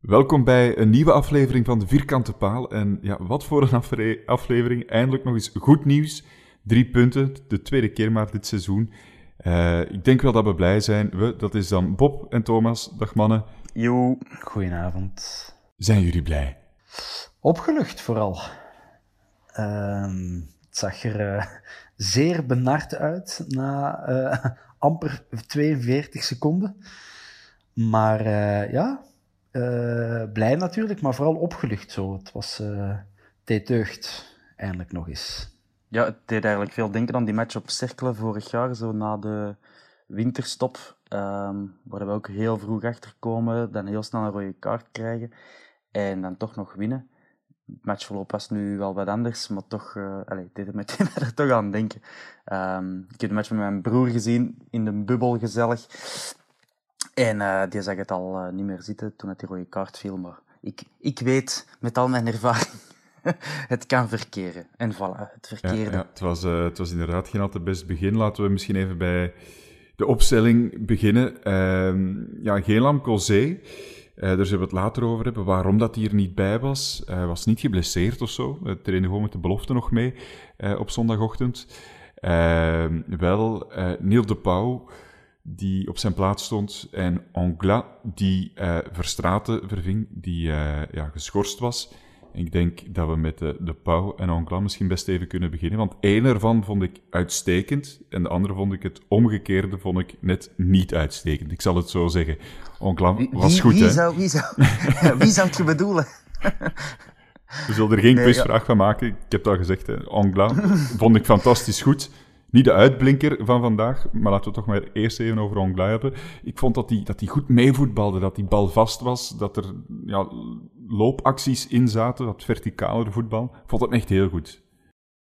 Welkom bij een nieuwe aflevering van de Vierkante Paal. En ja, wat voor een aflevering. Eindelijk nog eens goed nieuws. Drie punten, de tweede keer maar dit seizoen. Eh, ik denk wel dat we blij zijn. We, dat is dan Bob en Thomas. Dag mannen. Jo, goedenavond. Zijn jullie blij? Opgelucht vooral. Ehm, het zag er eh, zeer benard uit na eh, amper 42 seconden. Maar ja, eh, blij natuurlijk, maar vooral opgelucht zo. Het was uh, deed deugd, eindelijk nog eens. Ja, het deed eigenlijk veel denken aan die match op Cerkelen vorig jaar, zo na de winterstop. ehm, waar we ook heel vroeg achter komen, dan heel snel een rode kaart krijgen en dan toch nog winnen. Het matchverloop was nu wel wat anders, maar toch eh allee, het deed het meteen er toch aan denken. Ehm, ik heb de match met mijn broer gezien, in de bubbel gezellig. En eh, die zag het al eh, niet meer zitten toen het die rode kaart viel. Maar ik, ik weet met al mijn ervaring, het kan verkeren. En voilà, het verkeerde. ja, het, was, eh, het was inderdaad geen al te best begin. Laten we misschien even bij de opstelling beginnen. Ehm ja, Gelam Cozé. Eh, daar zullen we het later over hebben. Waarom dat hij er niet bij was. Hij was niet geblesseerd of zo. Hij trainde gewoon met de belofte nog mee op zondagochtend. Ehm, wel, Neil de Pauw, die op zijn plaats stond. En Angla, die eh Verstraten verving, die eh, ja, geschorst was. Ik denk dat we met de, de Pauw en Angla misschien best even kunnen beginnen. Want één ervan vond ik uitstekend. En de andere vond ik het omgekeerde vond ik net niet uitstekend. Ik zal het zo zeggen. Angla was wie, goed, wie hè? Zou, wie, zou, wie zou het je bedoelen? We zullen er geen Nee, quizvraag van maken. Ik heb het al gezegd, hè. Angla vond ik fantastisch goed. Niet de uitblinker van vandaag, maar laten we toch maar eerst even over Angla hebben. Ik vond dat hij dat goed meevoetbalde, dat die bal vast was, dat er ja, loopacties in zaten, dat verticalere voetbal. Ik vond dat echt heel goed.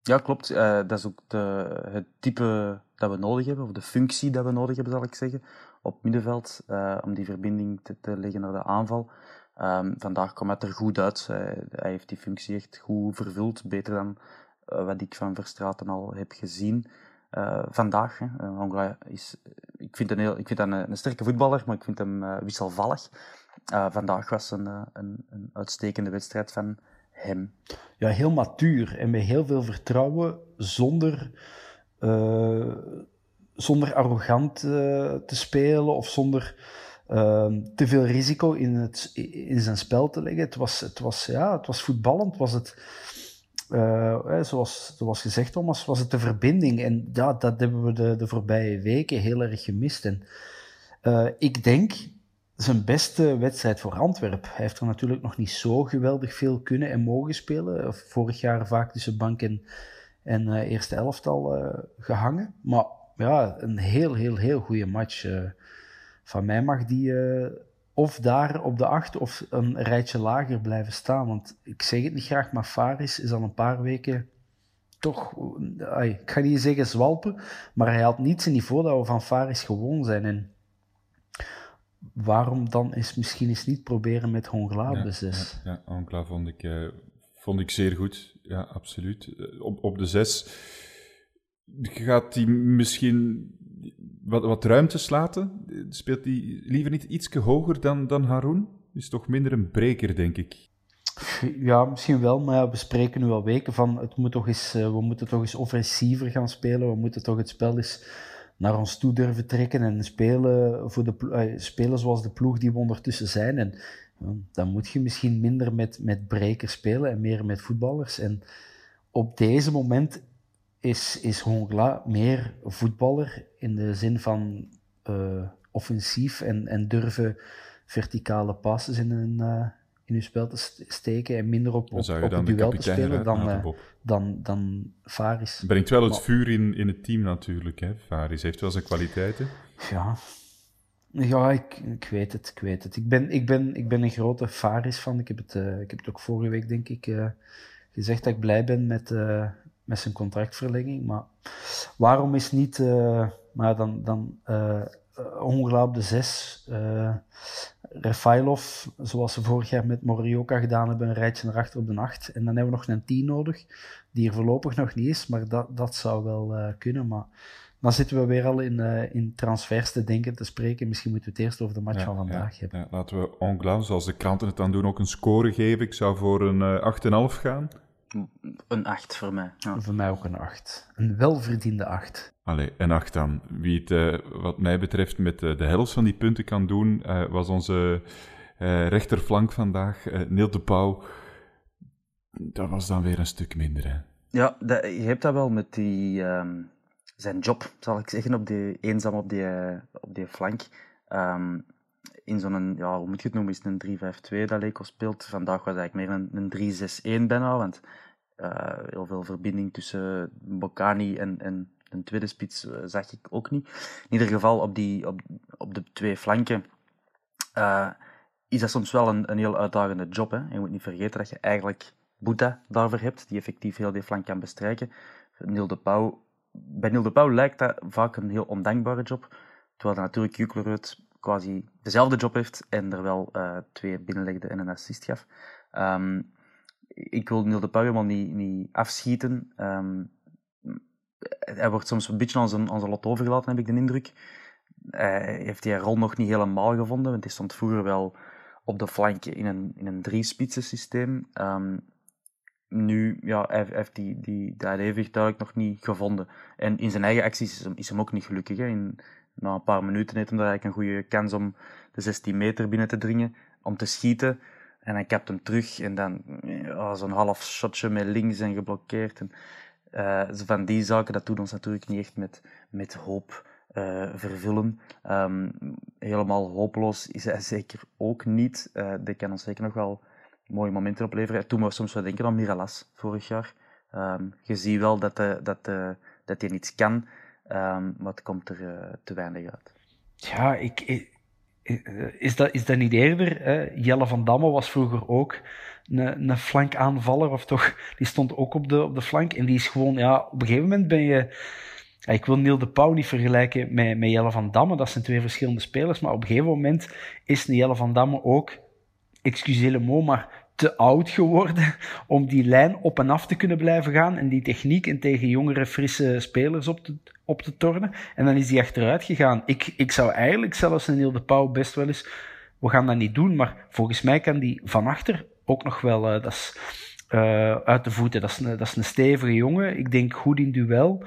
Ja, klopt. Eh, dat is ook de, het type dat we nodig hebben, of de functie dat we nodig hebben, zal ik zeggen, op middenveld, eh, om die verbinding te, leggen naar de aanval. Ehm, vandaag kwam het er goed uit. Hij, hij heeft die functie echt goed vervuld, beter dan eh, wat ik van Verstraten al heb gezien. Eh, vandaag. Eh, is, ik vind, een ik vind hem een, sterke voetballer, maar ik vind hem eh, wisselvallig. Vandaag was een, een, een uitstekende wedstrijd van hem. Ja, heel matuur en met heel veel vertrouwen, zonder, zonder arrogant te spelen of zonder te veel risico in, het, in zijn spel te leggen. Het was, het was, ja, het was voetballend, was het, eh, hè, zoals, zoals gezegd Thomas, was het de verbinding. En ja, dat hebben we de, de voorbije weken heel erg gemist. En eh, ik denk zijn beste wedstrijd voor Antwerpen. Hij heeft er natuurlijk nog niet zo geweldig veel kunnen en mogen spelen. Vorig jaar vaak tussen bank en, en eh, eerste elftal eh, gehangen. Maar ja, een heel, heel, heel goede match. eh. van mij mag die eh, of daar op de acht of een rijtje lager blijven staan. Want ik zeg het niet graag, maar Faris is al een paar weken toch, eh, ik ga niet zeggen zwalpen, maar hij had niet zijn niveau dat we van Faris gewoon zijn. En waarom dan is misschien eens niet proberen met Hongla op ja, de 6? Ja, ja Hongla vond ik, uh, vond ik zeer goed. Ja, absoluut. Op, op de 6 gaat hij misschien wat, wat ruimtes laten? Speelt hij liever niet iets hoger dan, dan Haroon? Is toch minder een breker, denk ik. Ja, misschien wel, maar we spreken nu al weken van het moet toch eens, uh, we moeten toch eens offensiever gaan spelen. We moeten toch het spel eens naar ons toe durven trekken en spelen, voor de, uh, zoals de ploeg die we ondertussen zijn. En dan moet je misschien minder met, met brekers spelen en meer met voetballers. En op deze moment is, is Hongla meer voetballer in de zin van uh, offensief en, en durven verticale passes in, een, uh, in uw spel te steken en minder op, op, op het duel te spelen dan, uh, dan, dan Faris. Brengt wel het maar, vuur in, in het team natuurlijk, hè? Faris heeft wel zijn kwaliteiten. Ja, ja ik, ik weet het, ik weet het. Ik ben, ik ben, ik ben een grote Faris fan. Ik heb het, ik heb het ook vorige week, denk ik, gezegd dat ik blij ben met met zijn contractverlenging. Maar waarom is niet, maar dan, dan uh, op de 6, uh, Refailov, zoals ze vorig jaar met Morioka gedaan hebben, een rijtje naar achter op de 8. En dan hebben we nog een 10 nodig, die er voorlopig nog niet is, maar dat, dat zou wel kunnen. Maar dan zitten we weer al in, in transfers te denken, te spreken. Misschien moeten we het eerst over de match ja, van vandaag ja, hebben. Ja, laten we Hongla, zoals de kranten het dan doen, ook een score geven. Ik zou voor een 8,5 gaan. Een 8 voor mij. Ja. Voor mij ook een 8. Een welverdiende 8. Allee, een 8 dan. Wie het, uh, wat mij betreft, met uh, de helft van die punten kan doen, uh, was onze rechterflank vandaag, Neil de Pauw. Dat was dan weer een stuk minder. Hè? Ja, je hebt dat wel met die, um, zijn job, zal ik zeggen, op die, eenzaam op die, op die flank. Um, in zo'n, ja, hoe moet je het noemen, is een 3-5-2 dat Leco speelt. Vandaag was eigenlijk meer een, een 3-6-1 bijna, want heel veel verbinding tussen Bocani en, en een tweede spits uh, zag ik ook niet. In ieder geval op, die, op, op de twee flanken uh, is dat soms wel een, een heel uitdagende job. Hè? Je moet niet vergeten dat je eigenlijk Boeta daarvoor hebt, die effectief heel die flank kan bestrijken. Neil de Pauw, bij Neil de Pauw lijkt dat vaak een heel ondankbare job, terwijl natuurlijk Juklerud quasi dezelfde job heeft en er wel uh, twee binnenlegde en een assist gaf. Um, ik wil Neil de Pauw helemaal niet, niet afschieten. Um, hij wordt soms een beetje aan zijn, aan zijn lot overgelaten, heb ik de indruk. Hij heeft die rol nog niet helemaal gevonden, want hij stond vroeger wel op de flank in een, in een drie-spitsen systeem. Um, nu, ja, hij, hij heeft die, die, dat evenwicht duidelijk nog niet gevonden. En in zijn eigen acties is hem, ook niet gelukkig. Hè. In, na een paar minuten heeft daar eigenlijk een goede kans om de 16 meter binnen te dringen, om te schieten. En hij kapt hem terug en dan ja, zo'n half shotje met links en geblokkeerd. En, uh, van die zaken, dat doet ons natuurlijk niet echt met, met hoop uh, vervullen. Um, helemaal hopeloos is hij zeker ook niet. Uh, die kan ons zeker nog wel mooie momenten opleveren. Toen we soms wel denken aan Miralas vorig jaar. Um, je ziet wel dat hij dat, dat iets kan, um, maar het komt er te weinig uit. Ja, ik is dat, is dat niet eerder? Hè? Jelle van Damme was vroeger ook een, een flankaanvaller, of toch? Die stond ook op de, op de flank. En die is gewoon, ja, op een gegeven moment ben je. Ik wil Neil de Pauw niet vergelijken met, met Jelle van Damme, dat zijn twee verschillende spelers. Maar op een gegeven moment is Jelle van Damme ook, excuseer le mot, maar te oud geworden om die lijn op en af te kunnen blijven gaan en die techniek en tegen jongere, frisse spelers op te, op te tornen. En dan is die achteruit gegaan. Ik, ik zou eigenlijk zelfs een Neil de Pauw best wel eens, we gaan dat niet doen, maar volgens mij kan die van achter ook nog wel, uh, dat is, uh, uit de voeten. Dat is, een, dat is een stevige jongen. Ik denk goed in duel.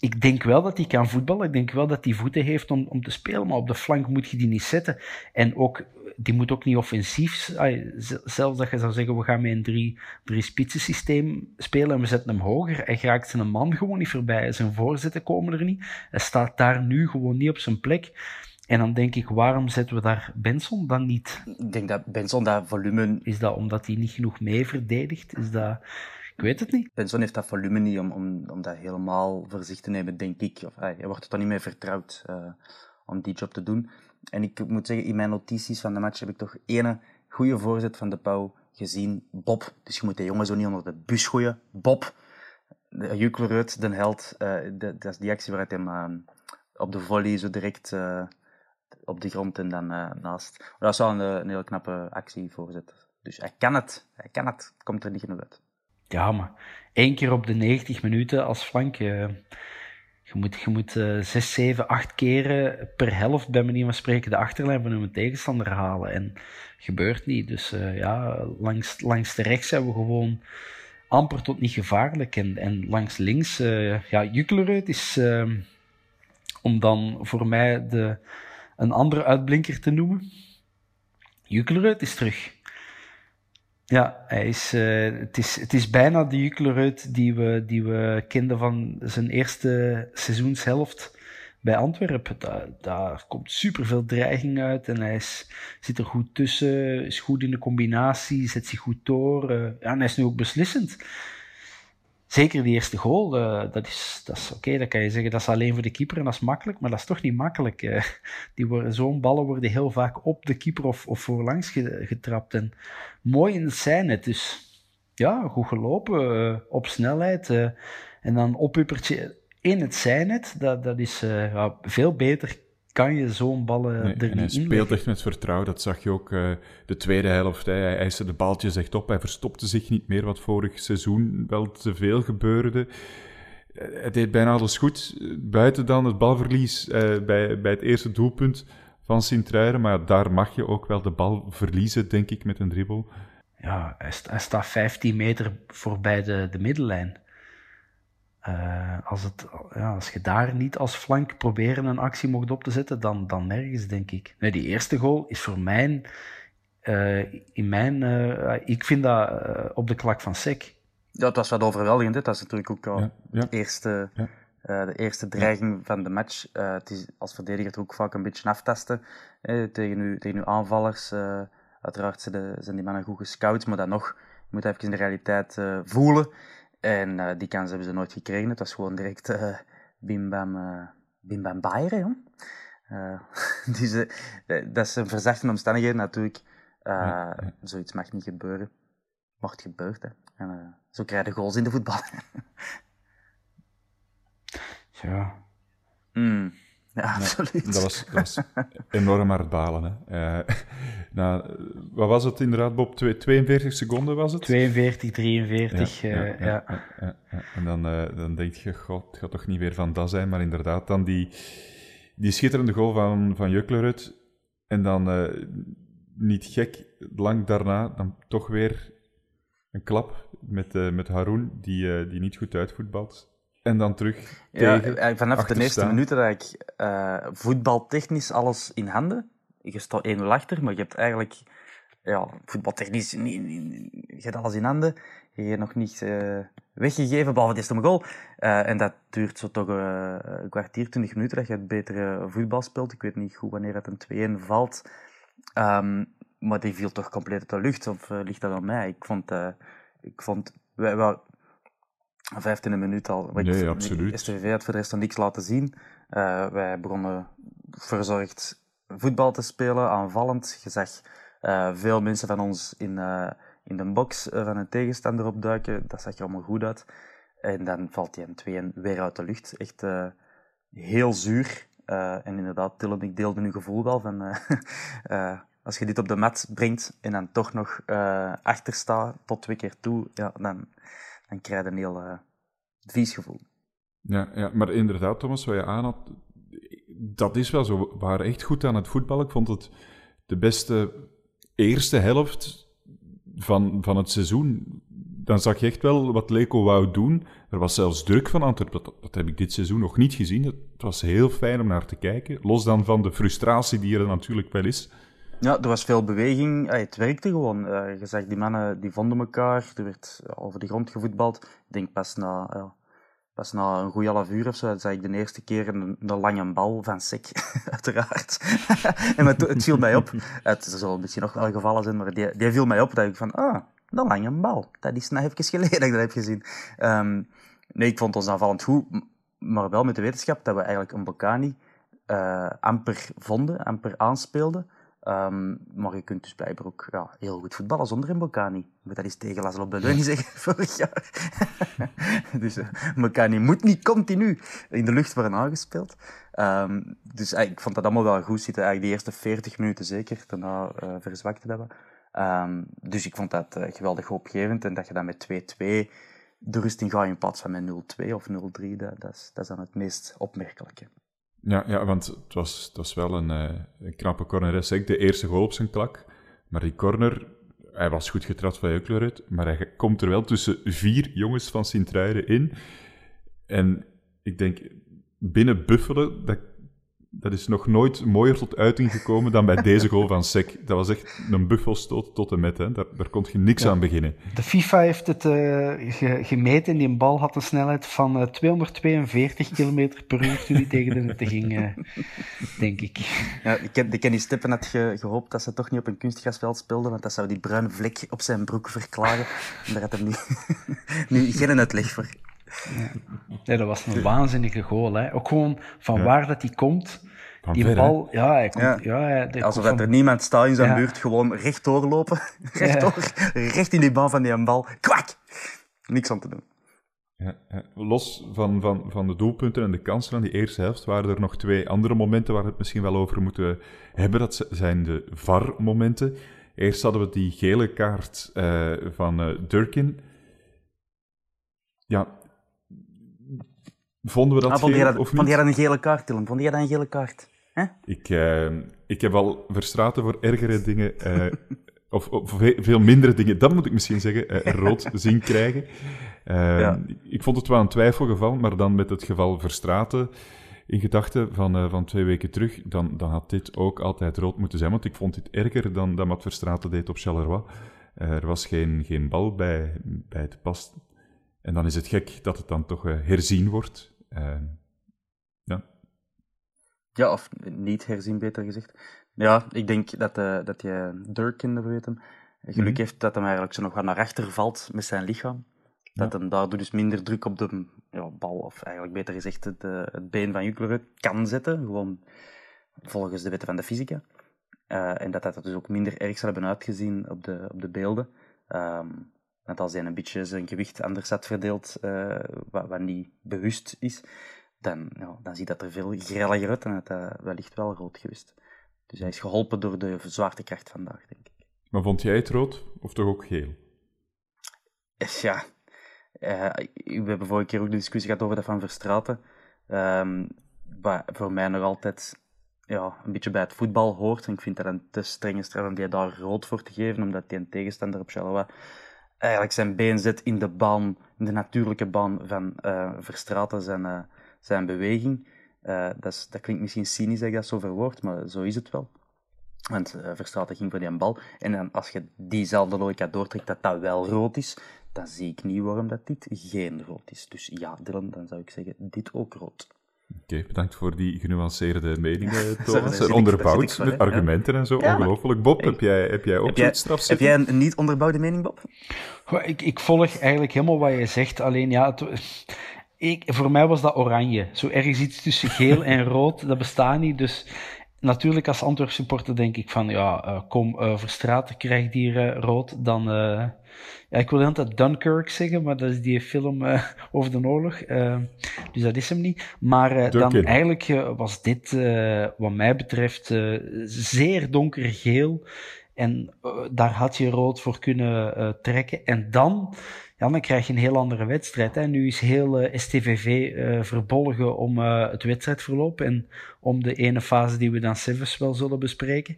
Ik denk wel dat hij kan voetballen. Ik denk wel dat hij voeten heeft om, om te spelen. Maar op de flank moet je die niet zetten. En ook die moet ook niet offensief. Zelfs dat je zou zeggen, we gaan met een drie, drie spitsen systeem spelen en we zetten hem hoger. Hij raakt zijn man gewoon niet voorbij. Zijn voorzetten komen er niet. Hij staat daar nu gewoon niet op zijn plek. En dan denk ik, waarom zetten we daar Benson dan niet? Ik denk dat Benson dat volume... Is dat omdat hij niet genoeg mee verdedigt? Is dat... Ik weet het niet. Benson heeft dat volume niet om, om, om dat helemaal voor zich te nemen, denk ik. Of, hij wordt er dan niet mee vertrouwd uh, om die job te doen. En ik moet zeggen, in mijn notities van de match heb ik toch ene goede voorzet van de Pauw gezien. Bob. Dus je moet de jongen zo niet onder de bus gooien. Bob. Juklerud, de held. De, dat is die actie waaruit hij uh, op de volley zo direct uh, op de grond en dan naast. Maar dat is wel een, een heel knappe actie voorzet. Dus hij kan het. Hij kan het. Komt er niet genoeg uit. Ja, maar één keer op de 90 minuten als flank. Je moet, je moet uh, zes, zeven, acht keren per helft, bij manier van spreken, de achterlijn van hun tegenstander halen. En gebeurt niet. Dus uh, ja, langs, langs de rechts zijn we gewoon amper tot niet gevaarlijk. En, en langs links, uh, ja, Juklerud is, uh, om dan voor mij de, een andere uitblinker te noemen. Juklerud is terug. Ja, hij is, uh, het, is, het is bijna de Juklerud die we, die we kenden van zijn eerste seizoenshelft bij Antwerpen. Daar, daar komt superveel dreiging uit en hij is, zit er goed tussen, is goed in de combinatie, zet zich goed door. Uh, ja, en hij is nu ook beslissend. Zeker die eerste goal, uh, dat is, dat is oké, dat kan je zeggen, dat is alleen voor de keeper en dat is makkelijk, maar dat is toch niet makkelijk. Uh, die zo'n ballen worden heel vaak op de keeper of, of voorlangs getrapt. En mooi in het zijnet, dus ja, goed gelopen, uh, op snelheid. en dan opuppertje in het zijnet, dat, dat is veel beter kan je zo'n ballen nee, er en hij speelt echt met vertrouwen. Dat zag je ook uh, de tweede helft. Hij eiste de baltjes echt op. Hij verstopte zich niet meer, wat vorig seizoen wel te veel gebeurde. Uh, het deed bijna alles goed. Buiten dan het balverlies uh, bij, bij het eerste doelpunt van Sint-Truiden. Maar daar mag je ook wel de bal verliezen, denk ik, met een dribbel. Ja, hij, st hij staat 15 meter voorbij de, de middellijn. Uh, als, het, ja, als je daar niet als flank proberen een actie mocht op te zetten, dan, dan nergens, denk ik. Nee, die eerste goal is voor mij, uh, in mijn, uh, ik vind dat op de klak van Sek. Ja, dat was wat overweldigend. Hè? Dat is natuurlijk ook al ja, ja. De, eerste, ja. de eerste dreiging van de match. het is als verdediger ook vaak een beetje aftasten tegen, uw, tegen uw aanvallers. uiteraard zijn, de, zijn die mannen goed gescout, maar dan nog, je moet even in de realiteit voelen. En uh, die kans hebben ze nooit gekregen. Het was gewoon direct uh, bim bam, uh, bim bam Bayern, dus, dat is een verzachte omstandigheden natuurlijk. Ja, ja. Zoiets mag niet gebeuren. Mocht gebeurd, hè. En zo krijg je goals in de voetbal. ja. Mm. Ja, absoluut. Dat was, dat was enorm hard balen. Hè. Nou, wat was het inderdaad, Bob? 42 seconden was het? 42, 43, ja. Uh, ja, ja. En dan, uh, dan denk je, god, het gaat toch niet weer van dat zijn, maar inderdaad dan die, die schitterende goal van, van Juklerud. En dan, niet gek, lang daarna, dan toch weer een klap met, met Haroun, die, die niet goed uitvoetbalt. En dan terug tegen, ja, vanaf de eerste minuten dat ik uh, voetbaltechnisch alles in handen. Je staat 1-0 achter, maar je hebt eigenlijk ja, voetbaltechnisch niet, niet, je hebt alles in handen. Je hebt nog niet uh, weggegeven, behalve de eerste goal. Uh, en dat duurt zo toch een kwartier, 20 minuten dat je het betere voetbal speelt. Ik weet niet goed wanneer het een 2-1 valt. Um, maar die viel toch compleet uit de lucht. Of ligt dat aan mij? Ik vond, ik vond wij, wij, 15e minuut al. Nee, absoluut. STV had voor de rest nog niks laten zien. Wij begonnen verzorgd voetbal te spelen, aanvallend. Je zag uh, veel mensen van ons in, uh, in de box van een tegenstander opduiken. Dat zag er allemaal goed uit. En dan valt die een 2 weer uit de lucht. Echt heel zuur. en inderdaad, Dylan, ik deelde nu gevoel wel van... als je dit op de mat brengt en dan toch nog achter staat tot twee keer toe, ja, dan dan krijg je een heel vies gevoel. Ja, ja, maar inderdaad, Thomas, wat je aan had, dat is wel zo. We waren echt goed aan het voetballen. Ik vond het de beste eerste helft van, van het seizoen. Dan zag je echt wel wat Leco wou doen. Er was zelfs druk van Antwerpen. Dat, heb ik dit seizoen nog niet gezien. Het was heel fijn om naar te kijken. Los dan van de frustratie die er natuurlijk wel is. Ja, er was veel beweging. het werkte gewoon. Uh, je zag, die mannen die vonden elkaar. Er werd over de grond gevoetbald. Ik denk pas na, pas na een goede half uur of zo, zag ik de eerste keer een, lange bal van Sek, uiteraard. en het, viel mij op. Het zal misschien nog wel gevallen zijn, maar die, die viel mij op dat ik van, ah, een lange bal. Dat is nou even geleden dat ik dat heb gezien. Um, nee, ik vond ons aanvallend goed, maar wel met de wetenschap dat we eigenlijk een Bocani uh, amper vonden, amper aanspeelden. Ehm, maar je kunt dus blijkbaar ook ja, heel goed voetballen zonder Mbokani. Ik moet dat eens tegen Laszlo Belloni zeggen, vorig jaar. dus uh, moet niet continu in de lucht worden aangespeeld. Um, dus uh, ik vond dat allemaal wel goed zitten. Eigenlijk de eerste 40 minuten zeker, daarna uh, verzwakt te hebben. Um, dus ik vond dat geweldig hoopgevend. En dat je dan met 2-2 de rust in gaat in plaats van met 0-2 of 0-3, dat, dat, is, dat is dan het meest opmerkelijke. Ja, ja want het was, was wel een, uh, een knappe corner. De eerste goal op zijn klak. Maar die corner, hij was goed getrapt van uit, maar hij komt er wel tussen vier jongens van Sint-Truiden in. En ik denk, binnen Buffelen, dat dat is nog nooit mooier tot uiting gekomen dan bij deze goal van Sek. Dat was echt een buffelstoot tot en met. Hè. Daar, daar kon je niks aan beginnen. De FIFA heeft het uh, ge gemeten. Die bal had een snelheid van uh, 242 km per uur toen hij tegen de netten ging, uh, denk ik. Ja, ik heb, de Kenny Steppen had ge, gehoopt dat ze toch niet op een kunstgasveld speelden, want dat zou die bruine vlek op zijn broek verklaren. En daar had hij niet, nu geen uitleg voor. Ja. Nee, dat was een waanzinnige goal. Hè. Ook gewoon van waar dat hij komt. die bal, ja, hij komt, ja. ja Alsof dat er niemand staat in zijn buurt, gewoon recht doorlopen. recht, recht in die bal van die bal. Kwak! Niks aan te doen. Ja, los van, van, van de doelpunten en de kansen van die eerste helft waren er nog twee andere momenten waar we het misschien wel over moeten hebben. Dat zijn de VAR-momenten. Eerst hadden we die gele kaart uh, van uh, Durkin. Ja, Vonden we dat ah, vond, dat, of vond jij dat een gele kaart, Willem? Vond jij dat een gele kaart? Ik, uh, ik heb al Verstraten voor ergere dingen, uh, of, of, veel mindere dingen, dat moet ik misschien zeggen, uh, rood zien krijgen. Ja. Ik vond het wel een twijfelgeval, maar dan met het geval Verstraten in gedachten van, van twee weken terug, dan, dan had dit ook altijd rood moeten zijn, want ik vond dit erger dan, dan wat Verstraten deed op Charleroi. er was geen, geen bal bij, bij het pas. En dan is het gek dat het dan toch herzien wordt. Ehm, ja. Ja, of niet herzien, beter gezegd. Ja, ik denk dat, uh, dat je Durkin, weet hem, geluk mhm. heeft dat hij eigenlijk zo nog wat naar achter valt met zijn lichaam. Dat ja. hem daardoor dus minder druk op de ja, bal, of eigenlijk beter gezegd het, uh, het been van Juklerud kan zetten. Gewoon volgens de wetten van de fysica. Uh, en dat dat dus ook minder erg zou hebben uitgezien op de, op de beelden. Um, want als hij een beetje zijn gewicht anders had verdeeld, uh, wat, wat, niet bewust is, dan, ja, dan ziet dat er veel grelliger uit en het uh, wellicht wel rood geweest. Dus hij is geholpen door de zwaartekracht vandaag, denk ik. Maar vond jij het rood of toch ook geel? Ja, uh, we hebben vorige keer ook de discussie gehad over dat van Verstraten. Um, wat voor mij nog altijd ja, een beetje bij het voetbal hoort. En ik vind dat een te strenge straf om die daar rood voor te geven, omdat die een tegenstander op Charleroi eigenlijk zijn been zet in de baan, in de natuurlijke baan van uh, Verstraten zijn, uh, zijn beweging. Uh, dat, is, dat, klinkt misschien cynisch dat ik dat zo verwoord, maar zo is het wel. Want Verstraten ging voor die bal. En als je diezelfde logica doortrekt dat dat wel rood is, dan zie ik niet waarom dat dit geen rood is. Dus ja, Dylan, dan zou ik zeggen, dit ook rood. Oké, bedankt voor die genuanceerde meningen, Thomas. En onderbouwd met argumenten en zo. Ongelooflijk. Bob, heb, jij, heb jij ook zo'n straf Heb jij een niet onderbouwde mening, Bob? Ik, ik volg eigenlijk helemaal wat je zegt. Alleen ja, ik, voor mij was dat oranje. Zo ergens iets tussen geel en rood, dat bestaat niet. Dus natuurlijk als Antwerp supporter denk ik van ja, uh, kom, uh, Verstraten krijgt hier uh, rood, dan ja, ik wil altijd Dunkirk zeggen, maar dat is die film uh, over de oorlog. Uh, dus dat is hem niet. Maar uh, dan eigenlijk was dit, wat mij betreft, zeer donkergeel. En daar had je rood voor kunnen trekken. En dan, ja, dan krijg je een heel andere wedstrijd. Hè. Nu is heel STVV verbolgen om het wedstrijdverloop en om de ene fase die we dan zelfs wel zullen bespreken.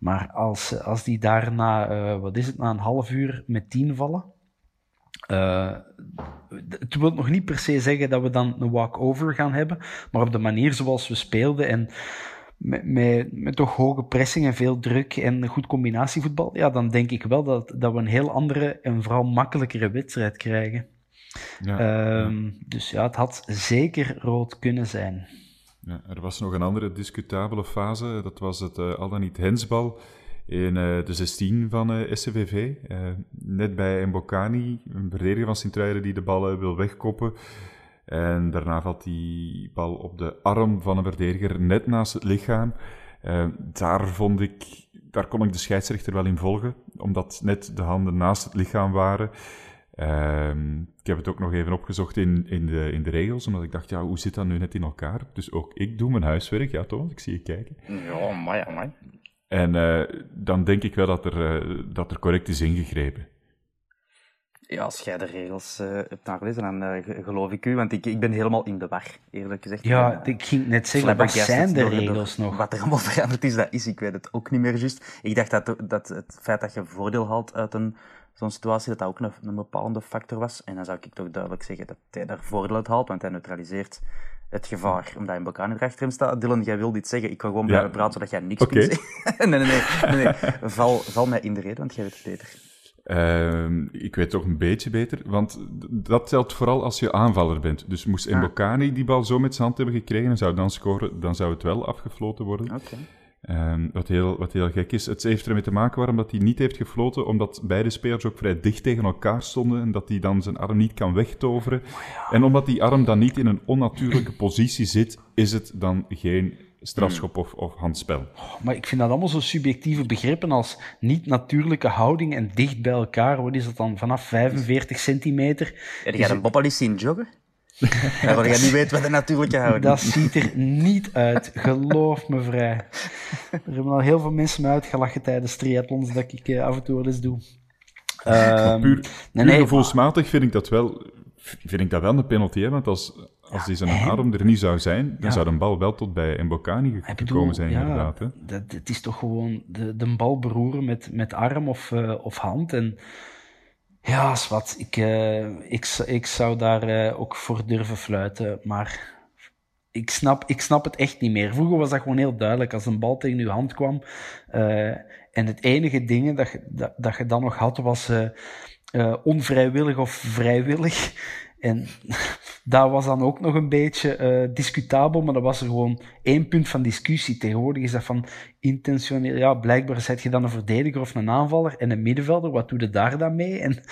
Maar als, als die daarna, uh, wat is het, na een half uur met tien vallen. Uh, het wil nog niet per se zeggen dat we dan een walk-over gaan hebben, maar op de manier zoals we speelden en met, met, met toch hoge pressing en veel druk en goed combinatievoetbal, ja, dan denk ik wel dat, dat we een heel andere en vooral makkelijkere wedstrijd krijgen. Ja, um, Dus ja, het had zeker rood kunnen zijn. Er was nog een andere discutabele fase. Dat was het uh, al dan niet hensbal in uh, de 16 van uh, eh, SCVV. net bij Mbokani, een verdediger van Sint-Truiden die de bal wil wegkoppen. En daarna valt die bal op de arm van een verdediger net naast het lichaam. daar vond ik daar kon ik de scheidsrechter wel in volgen, omdat net de handen naast het lichaam waren. Ehm, ik heb het ook nog even opgezocht in, in, de, in de regels, omdat ik dacht, ja, hoe zit dat nu net in elkaar? Dus ook ik doe mijn huiswerk. Ja, Thomas, ik zie je kijken. Ja, maar ja, En uh, dan denk ik wel dat er, uh, dat er correct is ingegrepen. Ja, als jij de regels uh, hebt nagelezen, dan geloof ik u, want ik, ik ben helemaal in de war, eerlijk gezegd. Ja, ik ging net zeggen, wat zijn de regels nog? Wat er allemaal veranderd is, dat is, ik weet het ook niet meer juist. Ik dacht dat, dat het feit dat je voordeel haalt uit een zo'n situatie, dat dat ook een, een, bepalende factor was. En dan zou ik toch duidelijk zeggen dat hij daar voordeel uit haalt, want hij neutraliseert het gevaar, omdat een Bokani er achter hem staat. Dylan, jij wil dit zeggen, ik ga gewoon blijven praten, zodat jij niks okay. kunt zeggen. nee, nee, nee, nee, nee. Val, val mij in de reden, want jij weet het beter. Uh, ik weet toch een beetje beter, want dat telt vooral als je aanvaller bent. Dus moest Mbokani ah. die bal zo met zijn hand hebben gekregen en zou dan scoren, dan zou het wel afgefloten worden. Okay. Um, wat, heel, wat heel gek is. Het heeft ermee te maken waarom dat hij niet heeft gefloten, omdat beide spelers ook vrij dicht tegen elkaar stonden en dat hij dan zijn arm niet kan wegtoveren. En omdat die arm dan niet in een onnatuurlijke positie zit, is het dan geen strafschop of, of handspel. maar ik vind dat allemaal zo subjectieve begrippen als niet-natuurlijke houding en dicht bij elkaar. Wat is dat dan? Vanaf 45 centimeter? Heb jij een Bob zien joggen? Ja, waar jij niet weet wat de natuurlijke houding Dat ziet er niet uit, geloof me vrij. Er hebben al heel veel mensen me uitgelachen tijdens triathlons dat ik uh, af en toe wel eens doe. Um, puur, nee, nee, gevoelsmatig vind ik dat wel, vind ik dat wel een penalty, hè? want als, als ja, zijn arm er niet zou zijn, dan ja. zou de bal wel tot bij Mbokani gekomen zijn, ja, inderdaad. Hè? Dat, het is toch gewoon de, de bal beroeren met, met arm of, uh, of hand en... Ja, wat. Ik, uh, ik, ik zou daar uh, ook voor durven fluiten, maar ik snap, ik snap het echt niet meer. Vroeger was dat gewoon heel duidelijk. Als een bal tegen je hand kwam uh, en het enige ding dat, dat, dat je dan nog had was onvrijwillig of vrijwillig. En dat was dan ook nog een beetje uh, discutabel, maar dat was er gewoon één punt van discussie. Tegenwoordig is dat van intentioneel, ja, blijkbaar zet je dan een verdediger of een aanvaller en een middenvelder, wat doe je daar dan mee? En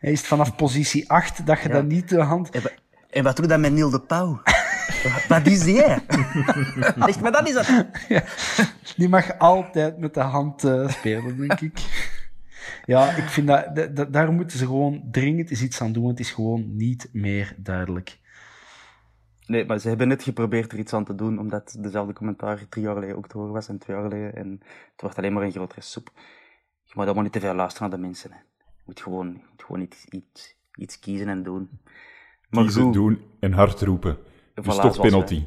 is het vanaf positie 8 dat je ja. dat niet de hand... En, wat doe je dan met Neil de Pauw? wat is die? Echt, maar dat is het. Ja, die mag altijd met de hand uh, spelen, denk ik. Ja, ik vind dat, dat, daar moeten ze gewoon dringend eens iets aan doen. Het is gewoon niet meer duidelijk. Nee, maar ze hebben net geprobeerd er iets aan te doen, omdat dezelfde commentaar drie jaar geleden ook te horen was en twee jaar geleden. En het wordt alleen maar een grotere soep. Je moet allemaal niet te veel luisteren naar de mensen. Hè. Je moet gewoon, je moet gewoon iets, iets, iets kiezen en doen. Maar kiezen, goed, doen en hard roepen. Dus voilà, toch penalty.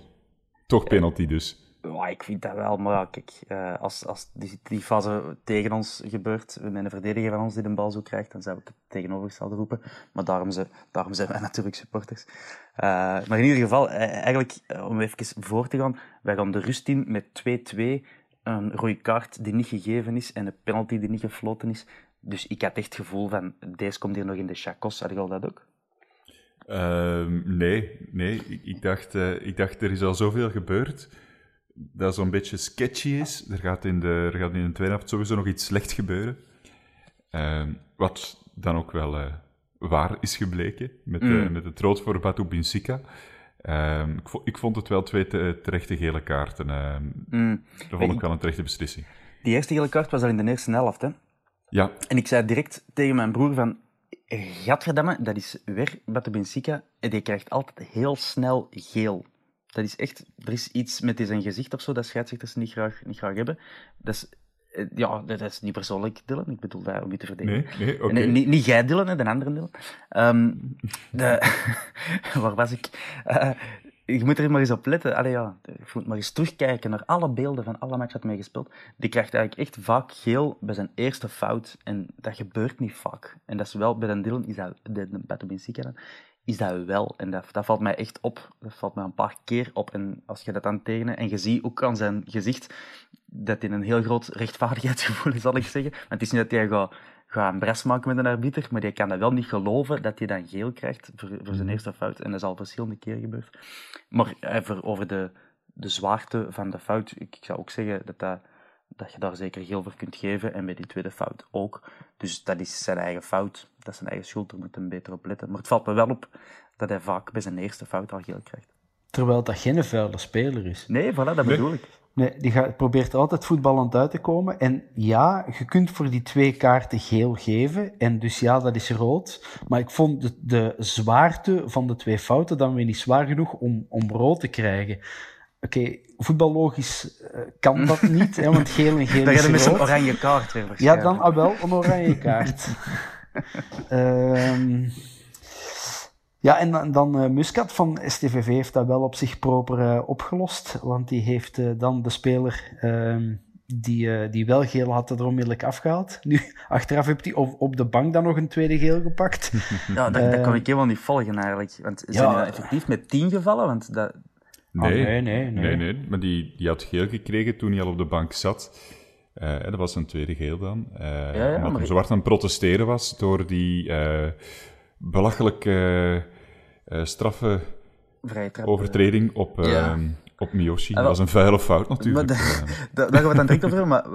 Toch penalty dus. Ik vind dat wel, maar uh, als, als die, die fase tegen ons gebeurt, met een verdediger van ons die de bal zo krijgt, dan zou ik het tegenovergestelde roepen. Maar daarom, ze, daarom zijn wij natuurlijk supporters. Uh, maar in ieder geval, eigenlijk, om even voor te gaan, wij gaan de rust in met 2-2, een rode kaart die niet gegeven is en een penalty die niet gefloten is. Dus ik had echt het gevoel van, deze komt hier nog in de chacos. Had je al dat ook? Uh, nee, nee. Ik, dacht, ik dacht, er is al zoveel gebeurd dat zo'n beetje sketchy is. Er gaat in de, er gaat in de tweede helft sowieso nog iets slecht gebeuren. Uh, wat dan ook wel uh, waar is gebleken met, mm. met het rood voor Batu Binsika. Uh, ik, ik, vond het wel twee te terechte gele kaarten. Mm. Dat vond ik wel een terechte beslissing. Die eerste gele kaart was al in de eerste helft, hè? Ja. En ik zei direct tegen mijn broer van... Gadverdamme, dat is weer Batu Binsika. En die krijgt altijd heel snel geel. Dat is echt, er is iets met zijn gezicht of zo dat scheidsrechters niet graag, niet graag hebben. Dat is, ja, dat is niet persoonlijk, Dylan. Ik bedoel dat om je te verdedigen. Nee, nee, okay. niet, niet jij, Dylan, hè, de andere Dylan. Um, de, waar was ik? Uh, je moet er maar eens op letten. Allee, ja, je moet maar eens terugkijken naar alle beelden van alle matchen dat meegespeeld. Die krijgt eigenlijk echt vaak geel bij zijn eerste fout. En dat gebeurt niet vaak. En dat is wel bij de Dylan, is dat, de, de, de is dat wel. En dat, dat valt mij echt op. Dat valt mij een paar keer op. En als je dat dan tekenen en je ziet ook aan zijn gezicht dat hij een heel groot rechtvaardigheidsgevoel is, zal ik zeggen. Want het is niet dat hij gaat, gaat een bres maken met een arbiter, maar die kan dat wel niet geloven dat hij dan geel krijgt voor, voor zijn eerste fout. En dat is al verschillende keren gebeurd. Maar even over de, de zwaarte van de fout. Ik, ik zou ook zeggen dat dat dat je daar zeker geel voor kunt geven. En bij die tweede fout ook. Dus dat is zijn eigen fout. Dat is zijn eigen schuld. Daar moet hij beter op letten. Maar het valt me wel op dat hij vaak bij zijn eerste fout al geel krijgt. Terwijl dat geen vuile speler is. Nee, voilà, dat bedoel ik. Nee, die gaat, probeert altijd voetballend uit te komen. En ja, je kunt voor die twee kaarten geel geven. En dus ja, dat is rood. Maar ik vond de, de zwaarte van de twee fouten dan weer niet zwaar genoeg om, om rood te krijgen. Oké, voetballogisch uh, kan dat niet, hè, want geel en geel Daar is we rood. een oranje kaart weer Ja, dan ah, wel een oranje kaart. Ehm, ja, en dan, dan eh, Muscat van STVV heeft dat wel op zich proper eh, opgelost. Want die heeft eh, dan de speler ehm, die, eh, die wel geel had, er onmiddellijk afgehaald. Nu, achteraf heeft hij op, op de bank dan nog een tweede geel gepakt. Ja, dat, dat Eh, kon ik helemaal niet volgen eigenlijk. Want zijn ja. die dan effectief met tien gevallen? Want dat, Nee, nee, nee, nee. nee, Maar die, die had geel gekregen toen hij al op de bank zat. Eh, dat was een tweede geel dan. Eh ja, omdat maar- hij zo hard aan het protesteren was door die eh belachelijke straffe overtreding op, Ja. op Miyoshi. wel- Dat was een vuile fout natuurlijk. Maar Daar gaan we het dan direct over maar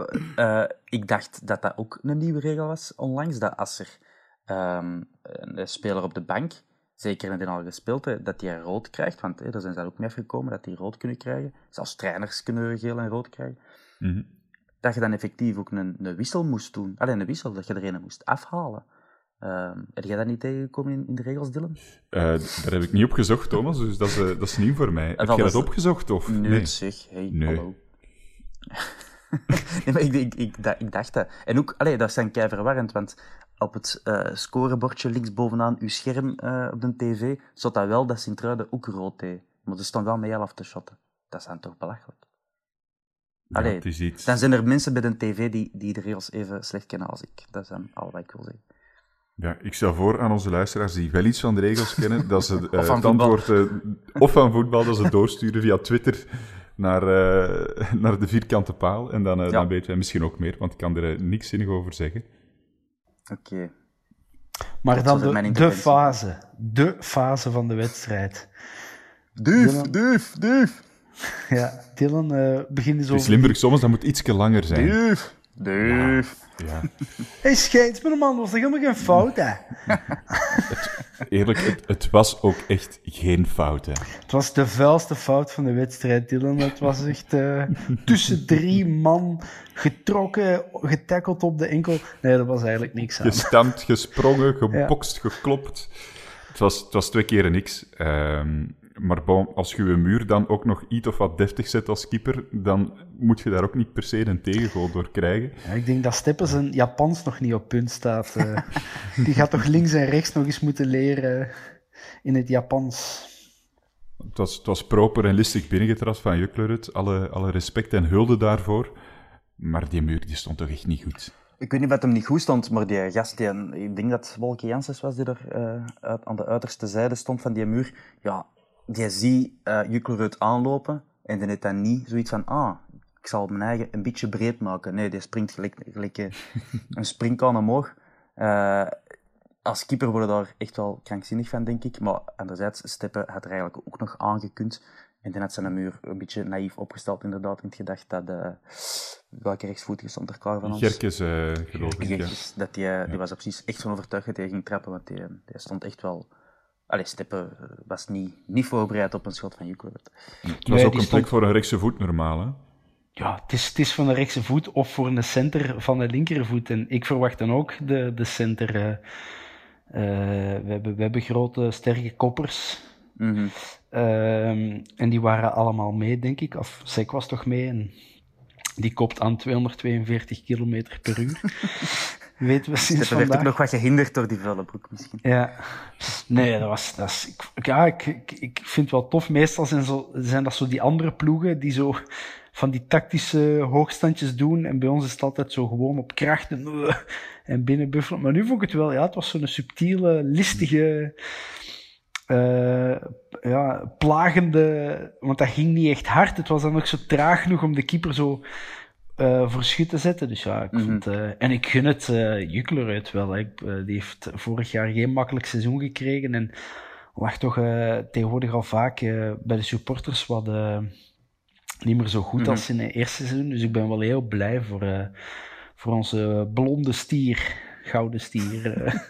ik dacht dat dat ook een nieuwe regel was onlangs, dat als er ehm, een speler op de bank, zeker in de al gespeeld, hè, dat hij rood krijgt, want hè, daar zijn ze ook mee afgekomen, dat die rood kunnen krijgen. Zelfs trainers kunnen geel en rood krijgen. mhm. Dat je dan effectief ook een, een wissel moest doen. Alleen een wissel, dat je er een moest afhalen. Ehm heb jij dat niet tegengekomen in, in de regels, Dylan? Eh, daar heb ik niet op gezocht, Thomas, dus dat is, eh, dat is nieuw voor mij. Heb wel, jij dat opgezocht? Of? Nee, zeg. Hey, Nee. hallo. nee, maar ik, ik, ik, ik dacht dat. En ook, allee, dat is dan kei verwarrend, want op het eh, scorebordje linksbovenaan uw scherm eh, op de tv stond dat wel dat Sint-Truiden ook rood deed. Maar ze stond wel met 11 te shotten. Dat is dan toch belachelijk. Allee, het is iets. Dan zijn er mensen bij de tv die, die de regels even slecht kennen als ik. Dat is dan al wat ik wil zeggen. Ja, ik stel voor aan onze luisteraars die wel iets van de regels kennen, dat ze Of van het antwoord, of van voetbal, dat ze doorsturen via Twitter naar, naar de vierkante paal. En dan, Ja. dan weten wij misschien ook meer, want ik kan er niks zinnig over zeggen. Oké. Maar Dat dan de, de fase. De fase van de wedstrijd. Duif, Dylan- duif, duif, Ja, Dylan, eh begin eens over... Limburg soms, dat moet iets langer zijn. duif. Ja, Hey, scheidsman, was er helemaal geen fout, hè? eerlijk, het, het was ook echt geen fout. Hè. Het was de vuilste fout van de wedstrijd, Dylan. Het was echt eh, tussen drie man getrokken, getackeld op de enkel. Nee, dat was eigenlijk niks aan. Gestampt, gesprongen, gebokst, geklopt. Het was, het was twee keer niks. Ehm, maar bon, als je je muur dan ook nog iets of wat deftig zet als keeper, dan moet je daar ook niet per se een tegengoal door krijgen. Ja, ik denk dat Steppen zijn Japans nog niet op punt staat. eh. die gaat toch links en rechts nog eens moeten leren in het Japans. Het was, het was proper en listig binnengetrast van Juklerud. Alle, alle respect en hulde daarvoor. Maar die muur die stond toch echt niet goed. Ik weet niet wat hem niet goed stond, maar die gast, die, ik denk dat Wolke Janssens was die er eh, uit, aan de uiterste zijde stond van die muur. Ja, die zie uh, Juklerud aanlopen en die heeft dan niet zoiets van, ah, ik zal mijn eigen een beetje breed maken. Nee, die springt gelijk, gelijk eh, een springkaan omhoog. Uh, als keeper worden daar echt wel krankzinnig van, denk ik. Maar anderzijds, Steppen had er eigenlijk ook nog aangekund. En dan had zijn muur een beetje naïef opgesteld, inderdaad, in het gedacht dat... Welke rechtsvoetige stond er klaar van ons? Gerkes, uh, geloof ik, Gerkes, ja. dat die, ja. die was precies echt van overtuigd dat hij ging trappen, want die, die stond echt wel... Allee, Steppen was niet, niet voorbereid op een schot van Juklerud. Het was nee, ook een stond... plek voor een rechtse voet normaal, hè? Ja, het is, het is van de rechtse voet of voor een center van de linkervoet. En ik verwacht dan ook de, de center... Uh, uh, we, hebben, we hebben grote, sterke koppers. Mm -hmm. uh, en die waren allemaal mee, denk ik. Of Sek was toch mee. En die kopt aan 242 km per uur. Weten we sinds werd ook nog wat gehinderd door die vuile broek misschien. Ja. Nee, dat was... Dat is, ik, ja, ik, ik, ik vind het wel tof. Meestal zijn, zo, zijn dat zo die andere ploegen die zo van die tactische hoogstandjes doen. En bij ons is het altijd zo gewoon op kracht en, uh, en binnenbuffelen. Maar nu vond ik het wel... Ja, het was zo'n subtiele, listige... Uh, ja, plagende, want dat ging niet echt hard. Het was dan ook zo traag genoeg om de keeper zo uh, voor schut te zetten. Dus ja, ik mm -hmm. vond, uh, en ik gun het uh, Jukler uit wel. Hè. die heeft vorig jaar geen makkelijk seizoen gekregen en lag toch tegenwoordig al vaak bij de supporters wat niet meer zo goed mm -hmm. als in het eerste seizoen. Dus ik ben wel heel blij voor, voor onze blonde stier, gouden stier.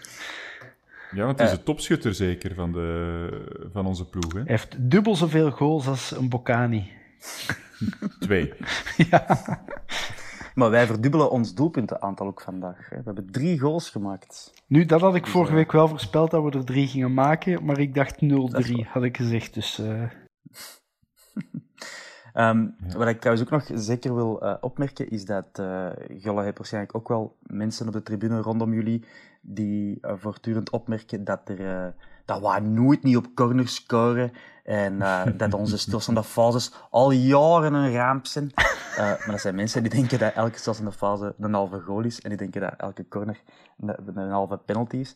Ja, want hij is de topschutter zeker van, de, van onze ploeg. Hè? Hij heeft dubbel zoveel goals als een Bocani. Twee. ja. Maar wij verdubbelen ons doelpuntenaantal ook vandaag. Hè. We hebben drie goals gemaakt. Nu, dat had ik Dus, vorige eh, week wel voorspeld dat we er drie gingen maken, maar ik dacht 0-3, had ik gezegd. Dus eh, Ehm, Wat ik trouwens ook nog zeker wil eh, opmerken, is dat uh, Jolle heeft waarschijnlijk ook wel mensen op de tribune rondom jullie die uh, voortdurend opmerken dat, er, uh, dat we nooit niet op corners scoren en dat onze stilstaande fases al jaren een ramp zijn. maar dat zijn mensen die denken dat elke stilstaande fase een halve goal is en die denken dat elke corner een, een halve penalty is.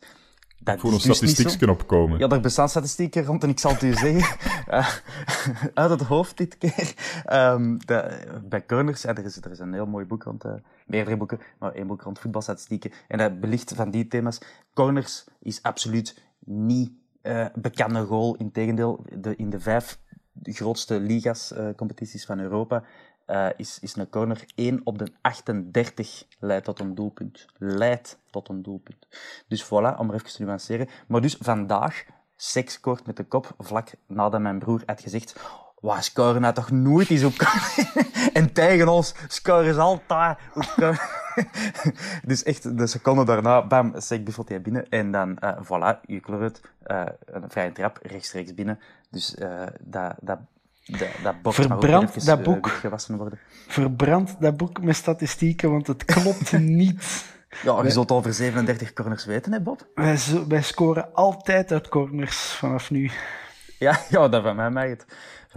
Dat voor een dus statistiekje opkomen. Ja, er bestaan statistieken rond en ik zal het u zeggen. uh, uit het hoofd dit keer. Um, de, bij corners, er, is, er is een heel mooi boek rond, uh, meerdere boeken, maar één boek rond voetbalstatistieken. En dat belicht van die thema's. Corners is absoluut niet uh, bekende goal. Integendeel, de, in de vijf grootste ligas, competities van Europa, uh, is, is een corner 1 op de 38 leidt tot een doelpunt. Leidt tot een doelpunt. Dus voilà, om er even te nuanceren. Maar dus vandaag, seks scoort met de kop, vlak nadat mijn broer had gezegd Waar scoren nou toch nooit eens op En tegen ons scoren ze altijd op Dus echt, de seconde daarna, bam, Sek buffelt hij binnen. En dan, uh, voilà, je het, uh, een vrije trap, rechtstreeks binnen. Dus uh, dat, dat dat, dat bord Verbrand even, dat boek. gewassen worden. Verbrand dat boek met statistieken, want het klopt niet. Ja, je zult over 37 corners weten, hè, Bob? Wij, wij scoren altijd uit corners vanaf nu. Ja, ja dat van mij mag het.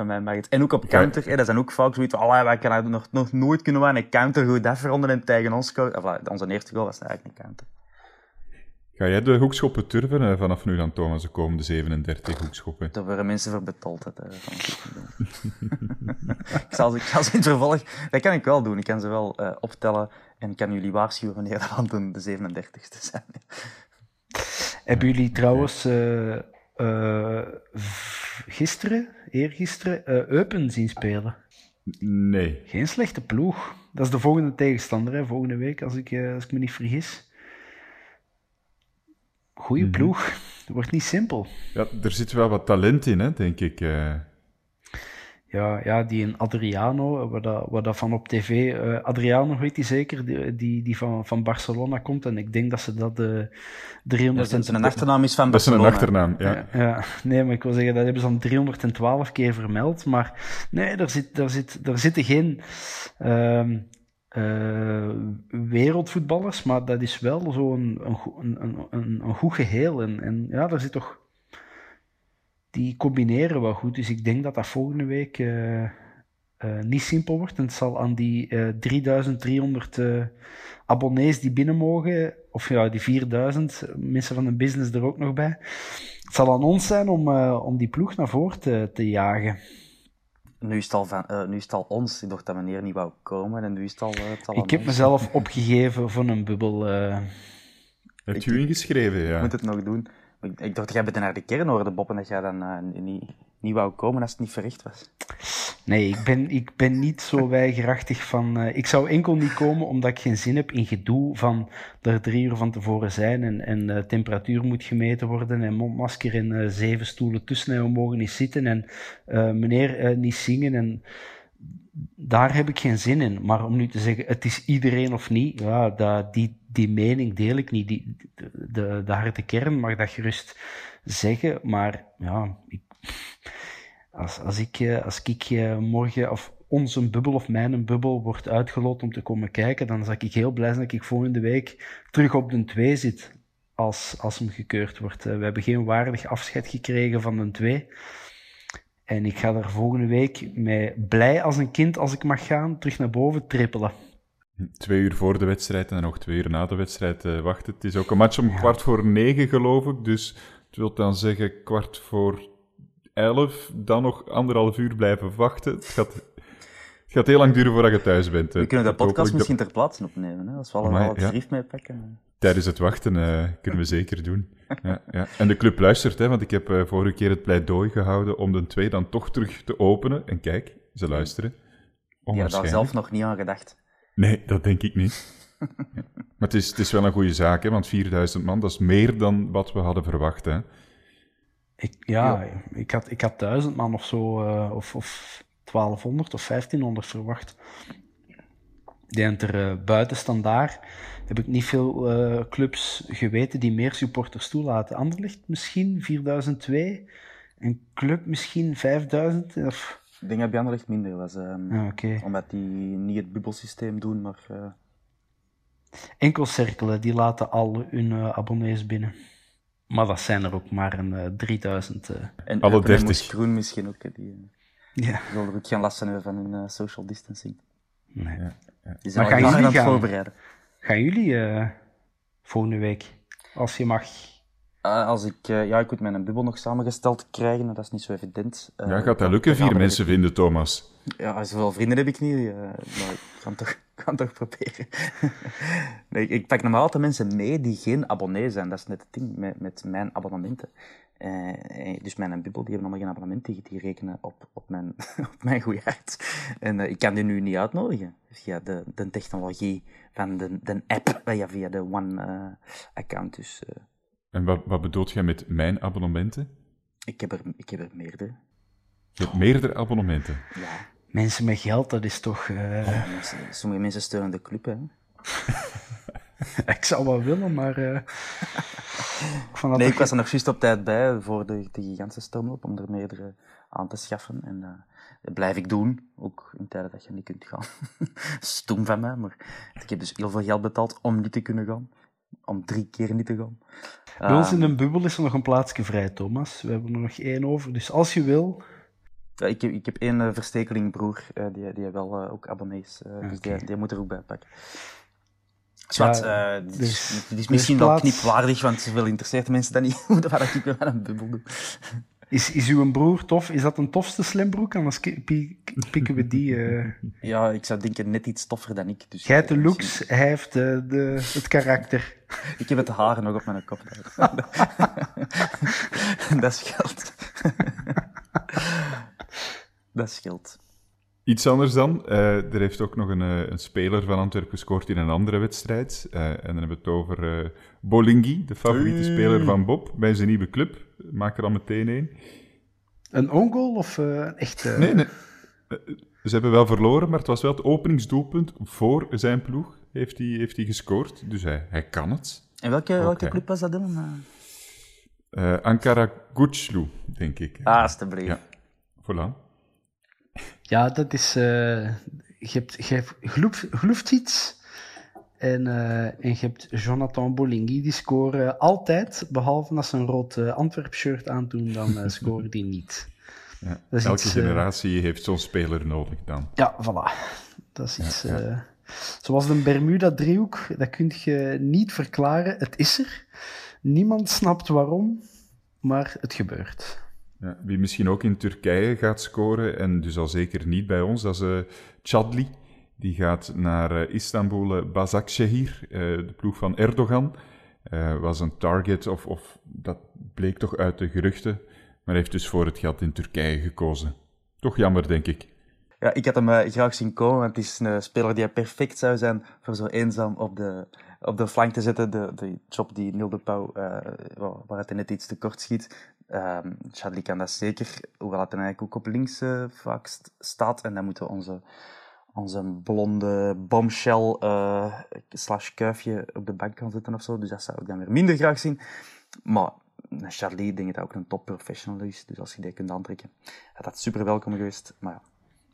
Van. En ook op counter, hè, dat zijn ook vaak zoiets van, wij kunnen nog, nog nooit kunnen we een counter goed afronden en tegen ons scoren. Enfin, onze eerste goal was eigenlijk een counter. Ga jij de hoekschoppen turven uh, vanaf nu dan, Thomas, de komende 37 hoekschoppen? Daar worden mensen voor betaald. Ik, zal, ik zal ze in het vervolg... Dat kan ik wel doen. Ik kan ze wel uh, optellen en kan jullie waarschuwen wanneer dat dan de 37ste zijn. Hebben jullie trouwens gisteren, eergisteren, Eupen zien spelen? Nee. Geen slechte ploeg. Dat is de volgende tegenstander, hè, volgende week, als ik, als ik me niet vergis. Goeie mm -hmm. ploeg. Het wordt niet simpel. Ja, er zit wel wat talent in, hè, denk ik. Uh... Ja, ja, die in Adriano, waar dat, waar dat van op tv... Uh, Adriano, weet hij zeker, die, die, die van, van Barcelona komt. En ik denk dat ze dat de 300... Dat zijn achternaam is van Dat is een Barcelona. achternaam, ja. ja. ja. Nee, maar ik wil zeggen, dat hebben ze dan 312 keer vermeld. Maar nee, daar, zit, daar, zit, daar zitten geen... Uh, uh, wereldvoetballers, maar dat is wel zo'n een, een, een, een, goed geheel. En, en ja, daar zit toch. Die combineren wel goed. Dus ik denk dat dat volgende week uh, uh, niet simpel wordt. En het zal aan die 3300 abonnees die binnen mogen, of ja, die 4000, mensen van de business er ook nog bij. Het zal aan ons zijn om, om die ploeg naar voren te, te jagen. Nu is, het al van, uh, nu is het al ons, ik dacht dat meneer niet wou komen en nu is het al, uh, het al Ik heb ons. mezelf opgegeven voor een bubbel. Uh... Heb je ingeschreven, ja? Ik moet het nog doen. Ik, dacht, jij bent naar de kern hoorde, Bob, en dat jij dan niet, niet wou komen als het niet verricht was. Nee, ik ben, ik ben niet zo weigerachtig van... ik zou enkel niet komen omdat ik geen zin heb in gedoe van er drie uur van tevoren zijn en, en temperatuur moet gemeten worden en mondmasker en zeven stoelen tussen en we mogen niet zitten en meneer niet zingen en daar heb ik geen zin in. Maar om nu te zeggen, het is iedereen of niet, ja, dat, die, die mening deel ik niet. Die, de, de, de harde kern mag dat gerust zeggen, maar ja, ik, als, als ik, als ik morgen, of onze bubbel of mijn bubbel wordt uitgeloot om te komen kijken, dan zal ik heel blij zijn dat ik volgende week terug op de 2 zit, als, als hem gekeurd wordt. We hebben geen waardig afscheid gekregen van de 2. En ik ga daar volgende week met blij als een kind, als ik mag gaan, terug naar boven trippelen. Twee uur voor de wedstrijd en nog twee uur na de wedstrijd uh, wachten. Het is ook een match om ja. kwart voor negen, geloof ik. Dus het wil dan zeggen kwart voor elf, dan nog anderhalf uur blijven wachten. Het gaat, het gaat heel lang duren voordat je thuis bent. We kunnen de podcast misschien ter plaatse opnemen, hè? als we allemaal het schrift mee pakken. Tijdens het wachten uh, kunnen we zeker doen. Ja, ja. En de club luistert, hè, want ik heb uh, vorige keer het pleidooi gehouden om de twee dan toch terug te openen. En kijk, ze luisteren. Ja, daar zelf nog niet aan gedacht. Nee, dat denk ik niet. maar het is, het is wel een goede zaak, hè, want 4000 man, dat is meer dan wat we hadden verwacht. Hè. Ik, ja, ja, Ik, had, ik had 1000 man of zo, uh, of, of 1200 of 1500 verwacht. Ik denk dat er uh, buiten standaard heb ik niet veel uh, clubs geweten die meer supporters toelaten. Anderlicht misschien 4002, een club misschien 5000. Of... Ik denk dat bij Anderlicht minder was. Um, ah, okay. Omdat die niet het bubbelsysteem doen, maar... Uh... Enkelcirkelen, die laten al hun abonnees binnen. Maar dat zijn er ook maar een 3000. En Alle 30. Groen misschien ook. Die, ja. zullen ook geen last hebben van hun social distancing. Nee. Ja, ja. Die zijn Maar gaan aan jullie het gaan? voorbereiden. Gaan jullie uh, volgende week, als je mag? Uh, als ik, uh, ja, ik moet mijn bubbel nog samengesteld krijgen, dat is niet zo evident. Uh, ja, gaat dat lukken, vier mensen vinden, Thomas? Ja, zoveel vrienden heb ik niet, maar ik ga toch, ga toch proberen. nee, ik pak normaal altijd mensen mee die geen abonnee zijn, dat is net het ding met, met mijn abonnementen. Dus mijn bubbel, die hebben allemaal geen abonnement, die, die rekenen op, op, mijn, op mijn goede hart. En ik kan die nu niet uitnodigen via de, de technologie van de, de app, ja, via de One-account. dus, en wat, wat bedoelt jij met mijn abonnementen? Ik heb er, ik heb er meerdere. Je hebt meerdere abonnementen? Ja. Mensen met geld, dat is toch... Ja, mensen, sommige mensen steunen de club, hè. ik zou wel willen, maar... Uh... ik nee, ik was er nog juist op tijd bij voor de, de gigantische stormloop, om er meerdere aan te schaffen. En uh, dat blijf ik doen, ook in tijden dat je niet kunt gaan. Stoem van mij, maar ik heb dus heel veel geld betaald om niet te kunnen gaan. Om drie keer niet te gaan. Bij ons in een bubbel is er nog een plaatsje vrij, Thomas. We hebben er nog één over, dus als je wil... Ja, ik, heb, ik heb één uh, verstekelingbroer, uh, die, die wel uh, ook abonnees, dus die, die moet er ook bij pakken. Zwart, ja, dit, dus, is, dit is misschien wel knipwaardig, want zoveel interesseert de mensen dat niet, waar ik met een bubbel doe. Is, is uw broer tof? Is dat een tofste slimbroek? Anders pikken we die... Uh... Ja, ik zou denken net iets toffer dan ik. Dus Jij hebt de looks, misschien... hij heeft de, de, het karakter. ik heb het haar nog op mijn kop. dat scheelt. dat scheelt. Iets anders dan. Uh, er heeft ook nog een, een, speler van Antwerpen gescoord in een andere wedstrijd. Uh, en dan hebben we het over uh, Bolingi, de favoriete speler van Bob, bij zijn nieuwe club. Maak er al meteen een. Een ongoal of een echte... Nee, nee. Ze hebben wel verloren, maar het was wel het openingsdoelpunt voor zijn ploeg. Heeft hij, heeft hij gescoord, dus hij, hij kan het. En welke, okay. welke club was dat dan? Ankara Guclu, denk ik. Ah, alstublieft. Ja, voilà. Ja, dat is. Uh, je hebt, je hebt Gloeftiets en, uh, en je hebt Jonathan Bolingi. Die scoren altijd, behalve als ze een rood uh, Antwerp-shirt aandoen, dan uh, scoren die niet. Ja, elke iets, generatie heeft zo'n speler nodig dan. Ja, voilà. Dat is iets. Ja. zoals de Bermuda-driehoek, dat kun je niet verklaren. Het is er. Niemand snapt waarom, maar het gebeurt. Ja, wie misschien ook in Turkije gaat scoren, en dus al zeker niet bij ons, dat is uh, Chadli. Die gaat naar uh, Istanbul uh, Başakşehir, de ploeg van Erdogan. was een target, of, of dat bleek toch uit de geruchten, maar heeft dus voor het geld in Turkije gekozen. Toch jammer, denk ik. Ja, ik had hem graag zien komen, want het is een speler die perfect zou zijn voor zo eenzaam op de, op de flank te zetten. De, de job die Neil de Pauw, waar het net iets te kort schiet, Um, Chadli kan dat zeker, hoewel het eigenlijk ook op links uh, vaak st staat. En dan moeten onze, onze blonde bombshell uh, slash kuifje op de bank gaan zetten of zo. Dus dat zou ik dan weer minder graag zien. Maar Chadli, denk ik dat ook een top professional is. Dus als je die kunt aantrekken, had dat super welkom geweest. Maar ja,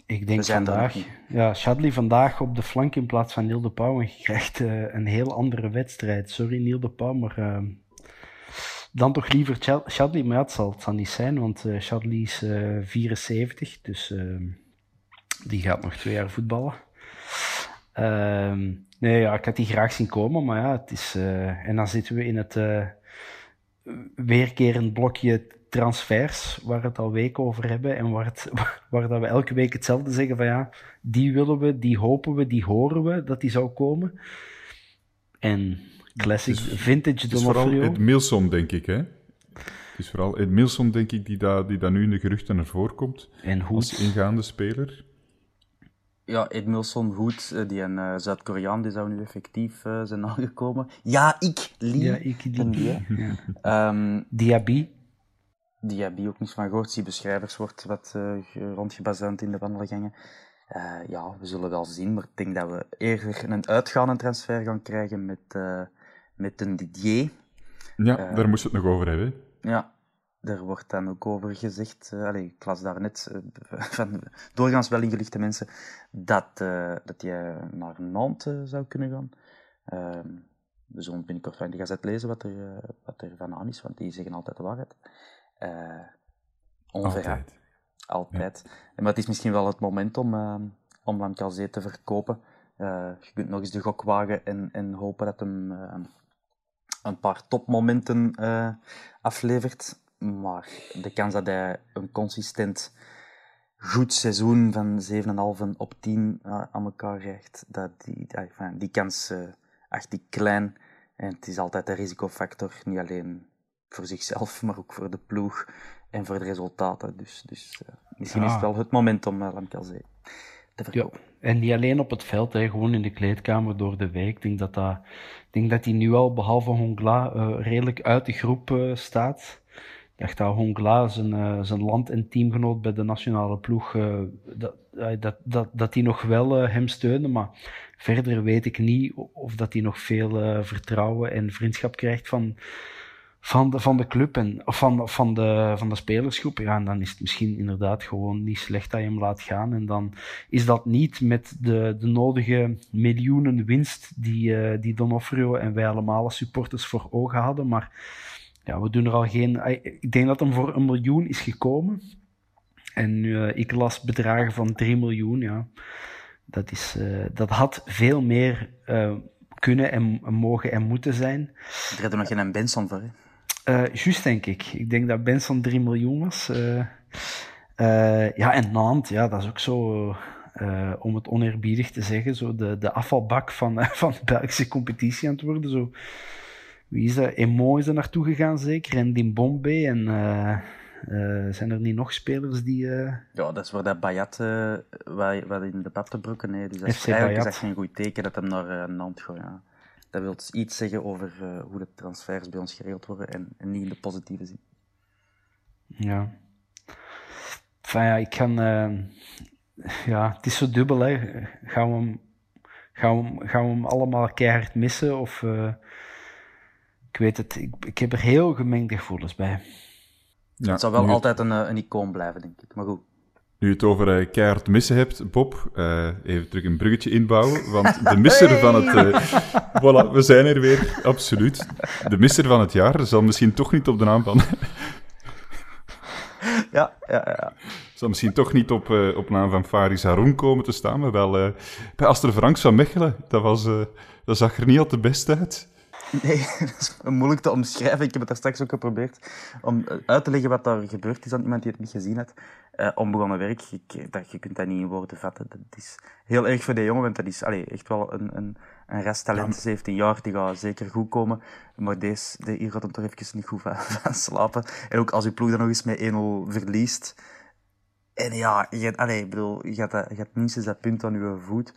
ik denk vandaag, ja, Chadli vandaag op de flank in plaats van Niel de Pauw. En je krijgt uh, een heel andere wedstrijd. Sorry Niel de Pauw, maar dan toch liever Chadli, maar ja, het zal, het zal niet zijn, want uh, is uh, 74, dus die gaat nog twee jaar voetballen. nee, ja, ik had die graag zien komen, maar ja, het is... en dan zitten we in het weerkerend blokje transfers, waar we het al weken over hebben en waar, het, waar dat we elke week hetzelfde zeggen van ja, die willen we, die hopen we, die horen we dat die zou komen. En Classic, het is, vintage Het is vooral Ed Milson, denk ik, hè? Het is vooral Ed Milson, denk ik, die daar die nu in de geruchten naar voren komt. En Hoed. Als ingaande speler. Ja, Ed Milson, Hoed, die een uh, Zuid-Koreaan, die zou nu effectief uh, zijn aangekomen. Ja, ik, Lee. Ja, ik, die. Ja. um, Diaby. je ook niet van gehoord. Die beschrijvers wordt wat uh, rondgebazuind in de wandelgangen. Uh, ja, we zullen wel zien, maar ik denk dat we eerder een uitgaande transfer gaan krijgen met, uh, met een Didier. Ja, daar moesten we het nog over hebben. Ja, daar wordt dan ook over gezegd, uh, allez, ik las daar net van doorgaans wel ingelichte mensen, dat, dat je naar Nantes zou kunnen gaan. Ehm, we zullen binnenkort van de gazet lezen wat er, wat er van aan is, want die zeggen altijd de waarheid. Altijd. Altijd. Maar het is misschien wel het moment om, uh, om Lamkelzee te verkopen. Je kunt nog eens de gok wagen en, en hopen dat hem een paar topmomenten aflevert. Maar de kans dat hij een consistent goed seizoen van 7,5 op 10 aan elkaar krijgt, dat die, die, die kans acht ik klein. En het is altijd een risicofactor, niet alleen voor zichzelf, maar ook voor de ploeg en voor de resultaten. Dus, dus uh, misschien is het wel het moment om uh, Lamkelzee te verkopen. Ja, en niet alleen op het veld, hè, gewoon in de kleedkamer door de week. Ik denk dat, dat, ik denk dat hij nu al, behalve Hongla, uh, redelijk uit de groep staat. Dacht dat Hongla, zijn, zijn land- en teamgenoot bij de nationale ploeg, dat, dat, dat, dat die nog wel hem steunde. Maar verder weet ik niet of dat hij nog veel vertrouwen en vriendschap krijgt van van de, van de club en, of van, van, de, van de spelersgroep. Ja, en dan is het misschien inderdaad gewoon niet slecht dat je hem laat gaan. En dan is dat niet met de, de nodige miljoenen winst die, die Donofrio en wij allemaal als supporters voor ogen hadden. Maar ja, we doen er al geen. Ik denk dat hem voor een miljoen is gekomen. En uh, ik las bedragen van 3 miljoen. Ja. Dat, is, uh, dat had veel meer kunnen en mogen en moeten zijn. Er hadden nog geen Benson voor, hè? Juist, denk ik. Ik denk dat Benson 3 miljoen was. Ja, en Nantes, ja, dat is ook zo, om het oneerbiedig te zeggen, zo de, de afvalbak van, van de Belgische competitie aan het worden. Zo. Wie is dat? Emo is er naartoe gegaan, zeker. En Dimbombe. En zijn er niet nog spelers die... Ja, dat is waar dat Bayat, wat, wat in de pap te broeken, nee. Dus dat is eigenlijk is dat geen goed teken dat hem naar Nantes gaat, ja. Dat wil dus iets zeggen over hoe de transfers bij ons geregeld worden en, en, niet in de positieve zin. Ja. Enfin, ja, ik kan... Ja, het is zo dubbel, hè. Gaan we hem, gaan we hem, gaan we hem allemaal keihard missen? Of... Ik weet het, ik, ik heb er heel gemengde gevoelens bij. Ja, het zal wel altijd een, een icoon blijven, denk ik. Maar goed. Nu je het over uh, keihard missen hebt, Bob, uh, even terug een bruggetje inbouwen. Want de misser hey! van het... Uh, voilà, we zijn er weer, absoluut. De misser van het jaar zal misschien toch niet op de naam van... ja, ja, ja. Zal misschien toch niet op, op naam van Faris Haroun komen te staan, maar wel bij Aster Franks van Mechelen. Dat, was, dat zag er niet al te best uit. Nee, dat is moeilijk te omschrijven. Ik heb het daar straks ook geprobeerd om uit te leggen wat daar gebeurd is aan iemand die het niet gezien had. Uh, onbegonnen werk, ik, dat, je kunt dat niet in woorden vatten. Dat is heel erg voor die jongen, want dat is allee, echt wel een, een, een resttalent. 17 jaar, die gaat zeker goed komen. Maar deze, de, hier gaat hem toch even niet goed van, van slapen. En ook als je ploeg dan nog eens met 1-0 verliest. En ja, je, allee, bedoel, je, gaat, je gaat minstens dat punt aan je voet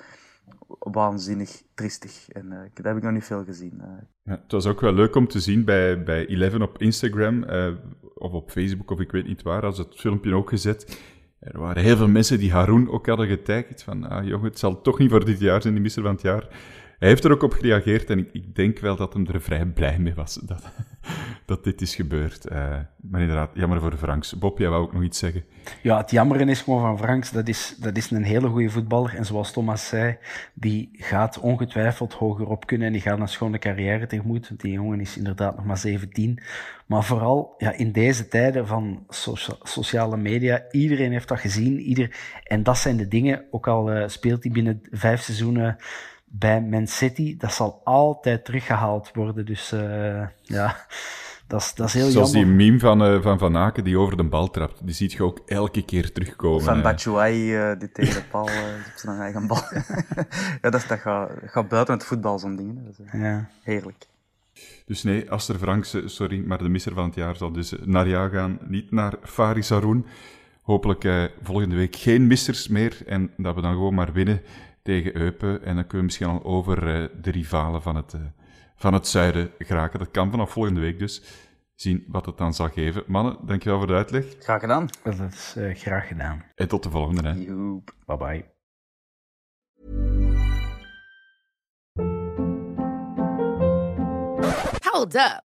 waanzinnig tristig. En uh, dat heb ik nog niet veel gezien. Uh. Ja, het was ook wel leuk om te zien bij, bij Eleven op Instagram uh, of op Facebook of ik weet niet waar, als het filmpje ook gezet. Er waren heel veel mensen die Haroon ook hadden getagd van, ah jongen, het zal toch niet voor dit jaar zijn, de misser van het jaar. Hij heeft er ook op gereageerd en ik, ik, denk wel dat hem er vrij blij mee was dat, dat dit is gebeurd. Uh, maar inderdaad, jammer voor Franks. Bob, jij wou ook nog iets zeggen? Ja, het jammeren is gewoon van Franks. Dat is, dat is een hele goede voetballer. En zoals Thomas zei, die gaat ongetwijfeld hoger op kunnen en die gaat een schone carrière tegemoet. Die jongen is inderdaad nog maar 17. Maar vooral ja, in deze tijden van sociale media, iedereen heeft dat gezien. Ieder, en dat zijn de dingen, ook al uh, speelt hij binnen vijf seizoenen bij Man City, dat zal altijd teruggehaald worden. Dus uh, ja, dat is, dat is heel Zoals jammer. die meme van uh, Van, van Aken die over de bal trapt. Die ziet je ook elke keer terugkomen. Van Batshuayi uh, die tegen de paal op zijn eigen bal. ja, dat, dat gaat, gaat buiten het voetbal, zo'n ding. Dat is, ja. Heerlijk. Dus nee, Aster Franks, sorry, maar de misser van het jaar zal dus naar jou gaan, niet naar Faris Haroun. Hopelijk uh, volgende week geen missers meer en dat we dan gewoon maar winnen tegen Eupen. En dan kunnen we misschien al over uh, de rivalen van het, uh, van het zuiden geraken. Dat kan vanaf volgende week dus. zien wat het dan zal geven. Mannen, dankjewel voor de uitleg. Graag gedaan. Dat is uh, graag gedaan. En tot de volgende. Hè. Joep. Bye bye. Hold up.